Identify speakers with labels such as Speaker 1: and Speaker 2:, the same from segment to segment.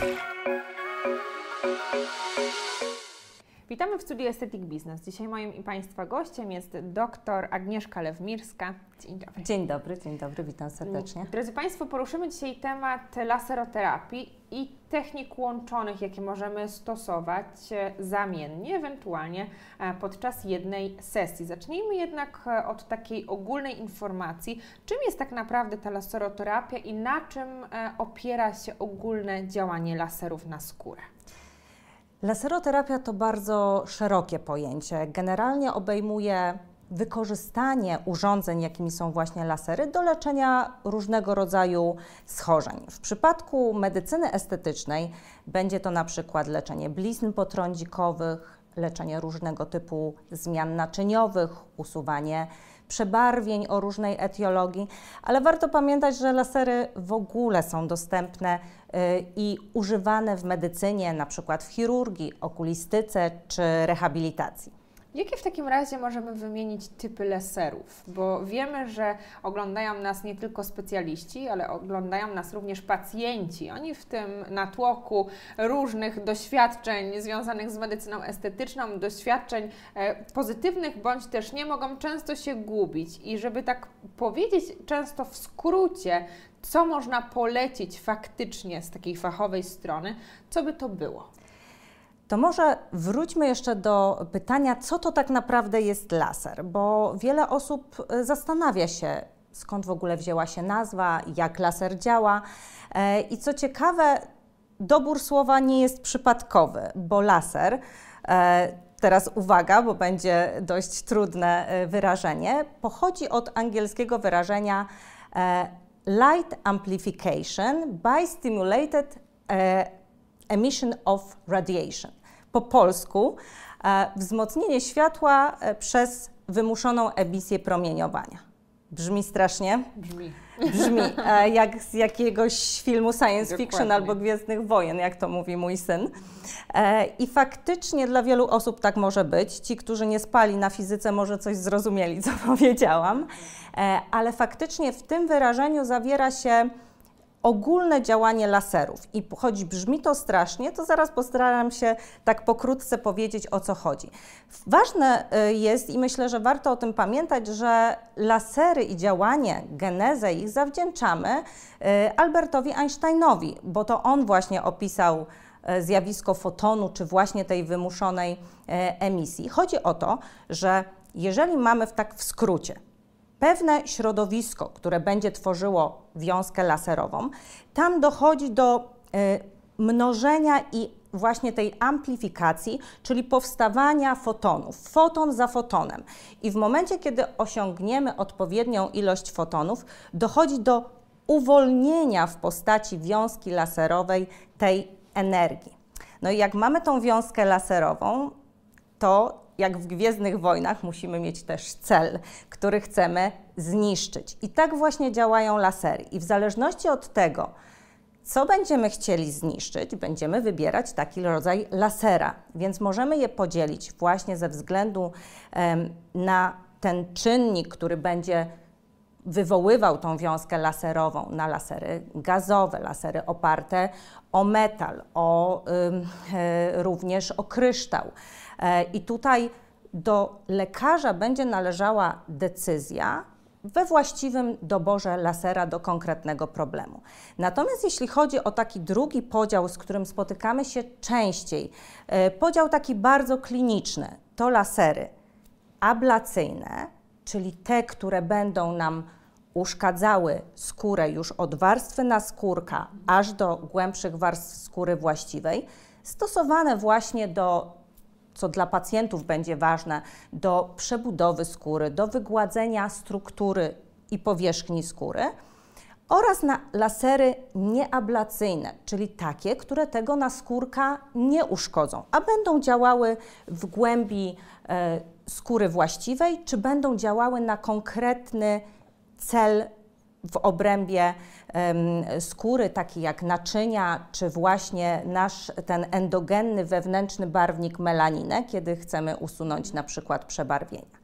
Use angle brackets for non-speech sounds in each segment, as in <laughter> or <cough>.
Speaker 1: thank you Witamy w studiu Aesthetic Business. Dzisiaj moim i Państwa gościem jest dr Agnieszka Lewmirska. Dzień dobry.
Speaker 2: Dzień dobry, dzień dobry, witam serdecznie.
Speaker 1: Drodzy Państwo, poruszymy dzisiaj temat laseroterapii i technik łączonych, jakie możemy stosować e, zamiennie, ewentualnie e, podczas jednej sesji. Zacznijmy jednak e, od takiej ogólnej informacji, czym jest tak naprawdę ta laseroterapia i na czym opiera się ogólne działanie laserów na skórę.
Speaker 2: Laseroterapia to bardzo szerokie pojęcie. Generalnie obejmuje wykorzystanie urządzeń, jakimi są właśnie lasery, do leczenia różnego rodzaju schorzeń. W przypadku medycyny estetycznej będzie to na przykład leczenie blizn potrądzikowych, leczenie różnego typu zmian naczyniowych, usuwanie przebarwień o różnej etiologii, ale warto pamiętać, że lasery w ogóle są dostępne y, i używane w medycynie, na przykład w chirurgii, okulistyce czy rehabilitacji.
Speaker 1: Jakie w takim razie możemy wymienić typy laserów? Bo wiemy, że oglądają nas nie tylko specjaliści, ale oglądają nas również pacjenci. Oni w tym natłoku różnych doświadczeń związanych z medycyną estetyczną, doświadczeń e, pozytywnych bądź też nie, mogą często się gubić. I żeby tak powiedzieć, często w skrócie, co można polecić faktycznie z takiej fachowej strony, co by to było?
Speaker 2: To może wróćmy jeszcze do pytania, co to tak naprawdę jest laser, bo wiele osób e, zastanawia się, skąd w ogóle wzięła się nazwa, jak laser działa. E, I co ciekawe, dobór słowa nie jest przypadkowy, bo laser, e, teraz uwaga, bo będzie dość trudne wyrażenie, pochodzi od angielskiego wyrażenia light amplification by stimulated emission of radiation po polsku e, wzmocnienie światła e, przez wymuszoną emisję promieniowania. Brzmi strasznie?
Speaker 1: Brzmi.
Speaker 2: Brzmi e, jak z jakiegoś filmu science fiction Dokładnie. albo Gwiezdnych Wojen, jak to mówi mój syn. I faktycznie dla wielu osób tak może być. Ci, którzy nie spali na fizyce, może coś zrozumieli, co <laughs> powiedziałam, ale faktycznie w tym wyrażeniu zawiera się ogólne działanie laserów. I choć brzmi to strasznie, to zaraz postaram się tak pokrótce powiedzieć o co chodzi. Ważne y, jest i myślę, że warto o tym pamiętać, że lasery i działanie, genezę ich zawdzięczamy y, Albertowi Einsteinowi, bo to on właśnie opisał y, zjawisko fotonu, czy właśnie tej wymuszonej emisji. Chodzi o to, że jeżeli mamy w tak w skrócie pewne środowisko, które będzie tworzyło wiązkę laserową, tam dochodzi do y, mnożenia i właśnie tej amplifikacji, czyli powstawania fotonów, foton za fotonem. I w momencie, kiedy osiągniemy odpowiednią ilość fotonów, dochodzi do uwolnienia w postaci wiązki laserowej tej energii. No i jak mamy tą wiązkę laserową, to jak w Gwiezdnych Wojnach musimy mieć też cel, który chcemy zniszczyć. I tak właśnie działają lasery. I w zależności od tego, co będziemy chcieli zniszczyć, będziemy wybierać taki rodzaj lasera. Więc możemy je podzielić właśnie ze względu na ten czynnik, który będzie wywoływał tą wiązkę laserową na lasery gazowe, lasery oparte o metal, o, y, również o kryształ. E, I tutaj do lekarza będzie należała decyzja we właściwym doborze lasera do konkretnego problemu. Natomiast jeśli chodzi o taki drugi podział, z którym spotykamy się częściej, e, podział taki bardzo kliniczny, to lasery ablacyjne, czyli te, które będą nam uszkadzały skórę już od warstwy naskórka aż do głębszych warstw skóry właściwej, stosowane właśnie do co dla pacjentów będzie ważne, do przebudowy skóry, do wygładzenia struktury i powierzchni skóry oraz na lasery nieablacyjne, czyli takie, które tego naskórka nie uszkodzą, a będą działały w głębi e, skóry właściwej, czy będą działały na konkretny cel w obrębie skóry, takie jak naczynia, czy właśnie nasz ten endogenny wewnętrzny barwnik melaninę, kiedy chcemy usunąć na przykład przebarwienia.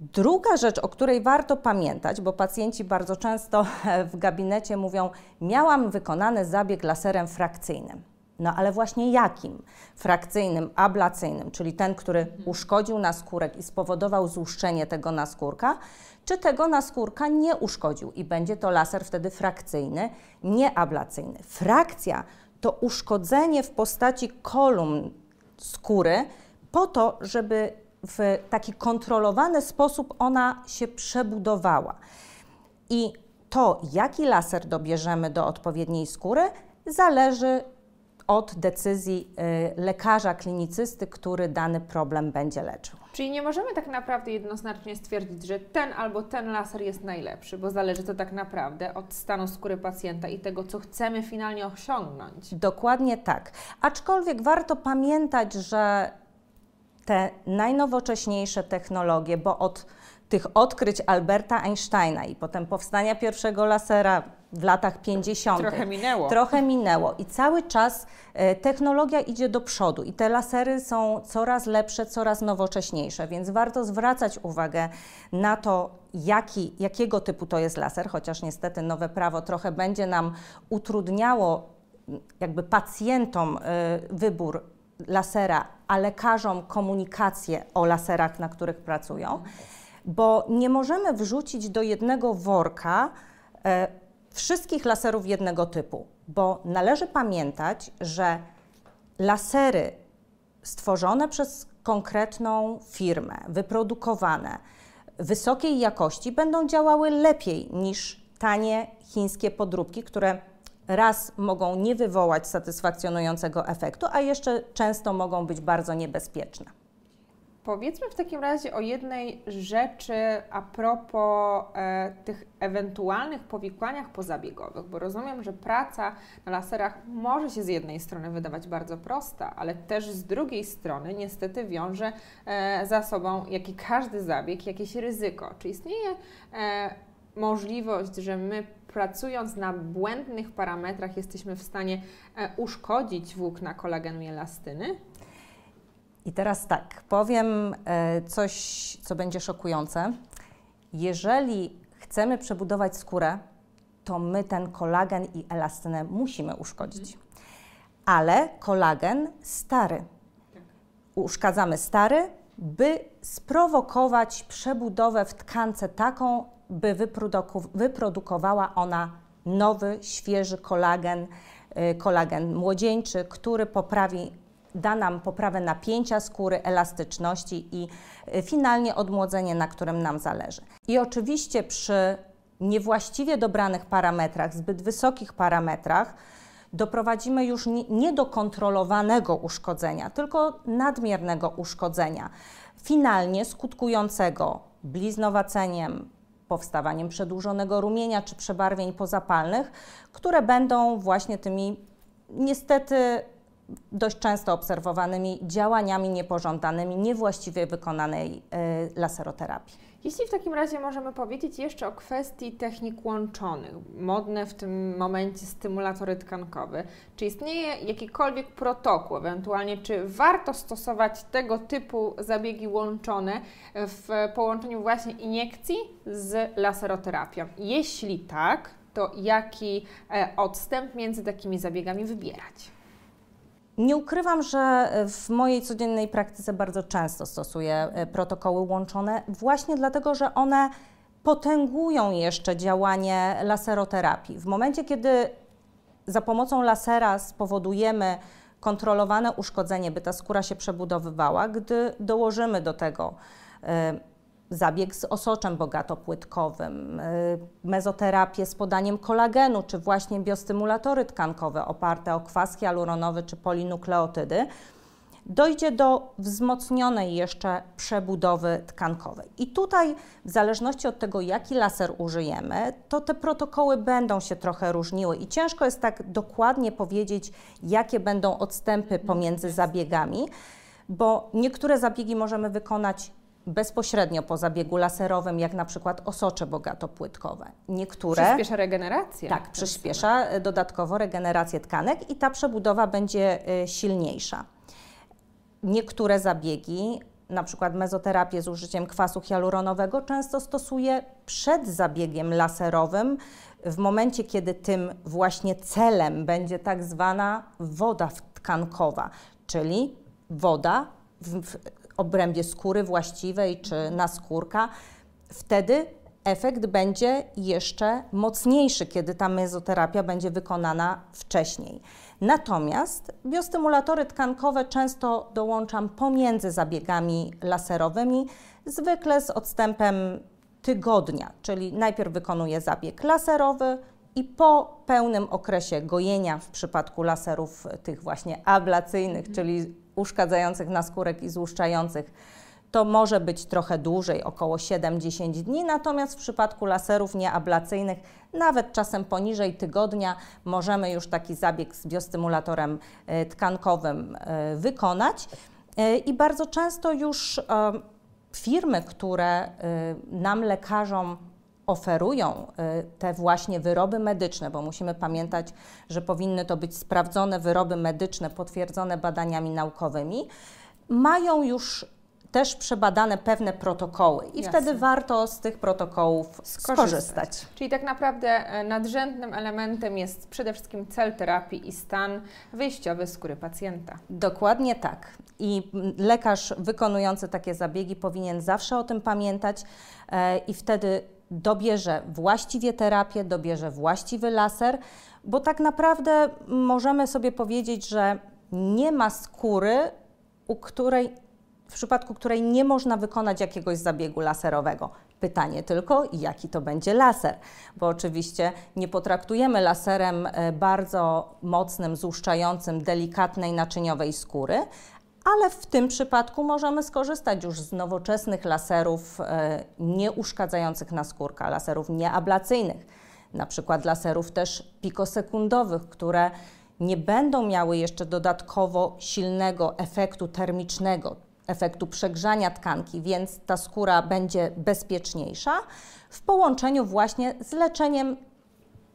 Speaker 2: Druga rzecz, o której warto pamiętać, bo pacjenci bardzo często <laughs> w gabinecie mówią: Miałam wykonany zabieg laserem frakcyjnym. No ale właśnie jakim? Frakcyjnym, ablacyjnym, czyli ten, który uszkodził naskórek i spowodował złuszczenie tego naskórka, czy tego naskórka nie uszkodził i będzie to laser wtedy frakcyjny, nie ablacyjny. Frakcja to uszkodzenie w postaci kolumn skóry po to, żeby w taki kontrolowany sposób ona się przebudowała. I to, jaki laser dobierzemy do odpowiedniej skóry, zależy od decyzji y, lekarza klinicysty, który dany problem będzie leczył.
Speaker 1: Czyli nie możemy tak naprawdę jednoznacznie stwierdzić, że ten albo ten laser jest najlepszy, bo zależy to tak naprawdę od stanu skóry pacjenta i tego, co chcemy finalnie osiągnąć.
Speaker 2: Dokładnie tak. Aczkolwiek warto pamiętać, że te najnowocześniejsze technologie, bo od tych odkryć Alberta Einsteina i potem powstania pierwszego lasera w latach 50.
Speaker 1: Trochę minęło.
Speaker 2: Trochę minęło i cały czas e, technologia idzie do przodu i te lasery są coraz lepsze, coraz nowocześniejsze, więc warto zwracać uwagę na to, jaki, jakiego typu to jest laser, chociaż niestety nowe prawo trochę będzie nam utrudniało jakby pacjentom e, wybór lasera, a lekarzom komunikację o laserach, na których pracują, bo nie możemy wrzucić do jednego worka e, wszystkich laserów jednego typu, bo należy pamiętać, że lasery stworzone przez konkretną firmę, wyprodukowane wysokiej jakości, będą działały lepiej niż tanie chińskie podróbki, które raz mogą nie wywołać satysfakcjonującego efektu, a jeszcze często mogą być bardzo niebezpieczne.
Speaker 1: Powiedzmy w takim razie o jednej rzeczy a propos e, tych ewentualnych powikłaniach pozabiegowych, bo rozumiem, że praca na laserach może się z jednej strony wydawać bardzo prosta, ale też z drugiej strony niestety wiąże e, za sobą, jak i każdy zabieg, jakieś ryzyko. Czy istnieje e, możliwość, że my pracując na błędnych parametrach jesteśmy w stanie e, uszkodzić włókna kolagenu i elastyny?
Speaker 2: I teraz tak, powiem e, coś, co będzie szokujące. Jeżeli chcemy przebudować skórę, to my ten kolagen i elastynę musimy uszkodzić. Mhm. Ale kolagen stary. Tak. Uszkadzamy stary, by sprowokować przebudowę w tkance taką, by wyprodukowała ona nowy, świeży kolagen, y, kolagen młodzieńczy, który poprawi da nam poprawę napięcia skóry, elastyczności i y, finalnie odmłodzenie, na którym nam zależy. I oczywiście przy niewłaściwie dobranych parametrach, zbyt wysokich parametrach, doprowadzimy już nie do kontrolowanego uszkodzenia, tylko nadmiernego uszkodzenia, finalnie skutkującego bliznowaceniem, powstawaniem przedłużonego rumienia czy przebarwień pozapalnych, które będą właśnie tymi niestety dość często obserwowanymi działaniami niepożądanymi, niewłaściwie wykonanej y, laseroterapii.
Speaker 1: Jeśli w takim razie możemy powiedzieć jeszcze o kwestii technik łączonych, modne w tym momencie stymulatory tkankowe, czy istnieje jakikolwiek protokół, ewentualnie czy warto stosować tego typu zabiegi łączone w połączeniu właśnie iniekcji z laseroterapią? Jeśli tak, to jaki e, odstęp między takimi zabiegami wybierać?
Speaker 2: Nie ukrywam, że w mojej codziennej praktyce bardzo często stosuję e, protokoły łączone, właśnie dlatego, że one potęgują jeszcze działanie laseroterapii. W momencie, kiedy za pomocą lasera spowodujemy kontrolowane uszkodzenie, by ta skóra się przebudowywała, gdy dołożymy do tego e, zabieg z osoczem bogatopłytkowym, y, mezoterapię z podaniem kolagenu, czy właśnie biostymulatory tkankowe oparte o kwas hialuronowy czy polinukleotydy, dojdzie do wzmocnionej jeszcze przebudowy tkankowej. I tutaj, w zależności od tego, jaki laser użyjemy, to te protokoły będą się trochę różniły i ciężko jest tak dokładnie powiedzieć, jakie będą odstępy pomiędzy zabiegami, bo niektóre zabiegi możemy wykonać bezpośrednio po zabiegu laserowym, jak na przykład osocze bogatopłytkowe.
Speaker 1: Niektóre przyspiesza regenerację.
Speaker 2: Tak, przyspiesza dodatkowo regenerację tkanek i ta przebudowa będzie y, silniejsza. Niektóre zabiegi na przykład mezoterapię z użyciem kwasu hialuronowego, często stosuje przed zabiegiem laserowym, w momencie, kiedy tym właśnie celem będzie tak zwana woda tkankowa, czyli woda w obrębie skóry właściwej czy naskórka. Wtedy efekt będzie jeszcze mocniejszy, kiedy ta mezoterapia będzie wykonana wcześniej. Natomiast biostymulatory tkankowe często dołączam pomiędzy zabiegami laserowymi, zwykle z odstępem tygodnia, czyli najpierw wykonuję zabieg laserowy i po pełnym okresie gojenia w przypadku laserów tych właśnie ablacyjnych, czyli uszkadzających naskórek i złuszczających, to może być trochę dłużej, około 7-10 dni, natomiast w przypadku laserów nieablacyjnych, nawet czasem poniżej tygodnia, możemy już taki zabieg z biostymulatorem e, tkankowym e, wykonać. E, I bardzo często już firmy, które nam lekarzom oferują te właśnie wyroby medyczne, bo musimy pamiętać, że powinny to być sprawdzone wyroby medyczne, potwierdzone badaniami naukowymi, mają już też przebadane pewne protokoły i Jasne. wtedy warto z tych protokołów skorzystać. skorzystać.
Speaker 1: Czyli tak naprawdę e, nadrzędnym elementem jest przede wszystkim cel terapii i stan wyjściowy skóry pacjenta.
Speaker 2: Dokładnie tak. I lekarz wykonujący takie zabiegi powinien zawsze o tym pamiętać e, i wtedy dobierze właściwie terapię, dobierze właściwy laser, bo tak naprawdę możemy sobie powiedzieć, że nie ma skóry, u której w przypadku której nie można wykonać jakiegoś zabiegu laserowego. Pytanie tylko, jaki to będzie laser, bo oczywiście nie potraktujemy laserem e, bardzo mocnym, złuszczającym, delikatnej naczyniowej skóry, ale w tym przypadku możemy skorzystać już z nowoczesnych laserów e, nieuszkadzających naskórka, laserów nieablacyjnych, na przykład laserów też pikosekundowych, które nie będą miały jeszcze dodatkowo silnego efektu termicznego, efektu przegrzania tkanki, więc ta skóra będzie bezpieczniejsza w połączeniu właśnie z leczeniem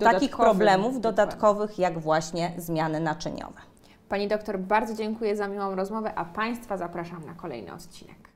Speaker 2: takich problemów dodatkowych, jak właśnie zmiany naczyniowe.
Speaker 1: Pani doktor, bardzo dziękuję za miłą rozmowę, a Państwa zapraszam na kolejny odcinek.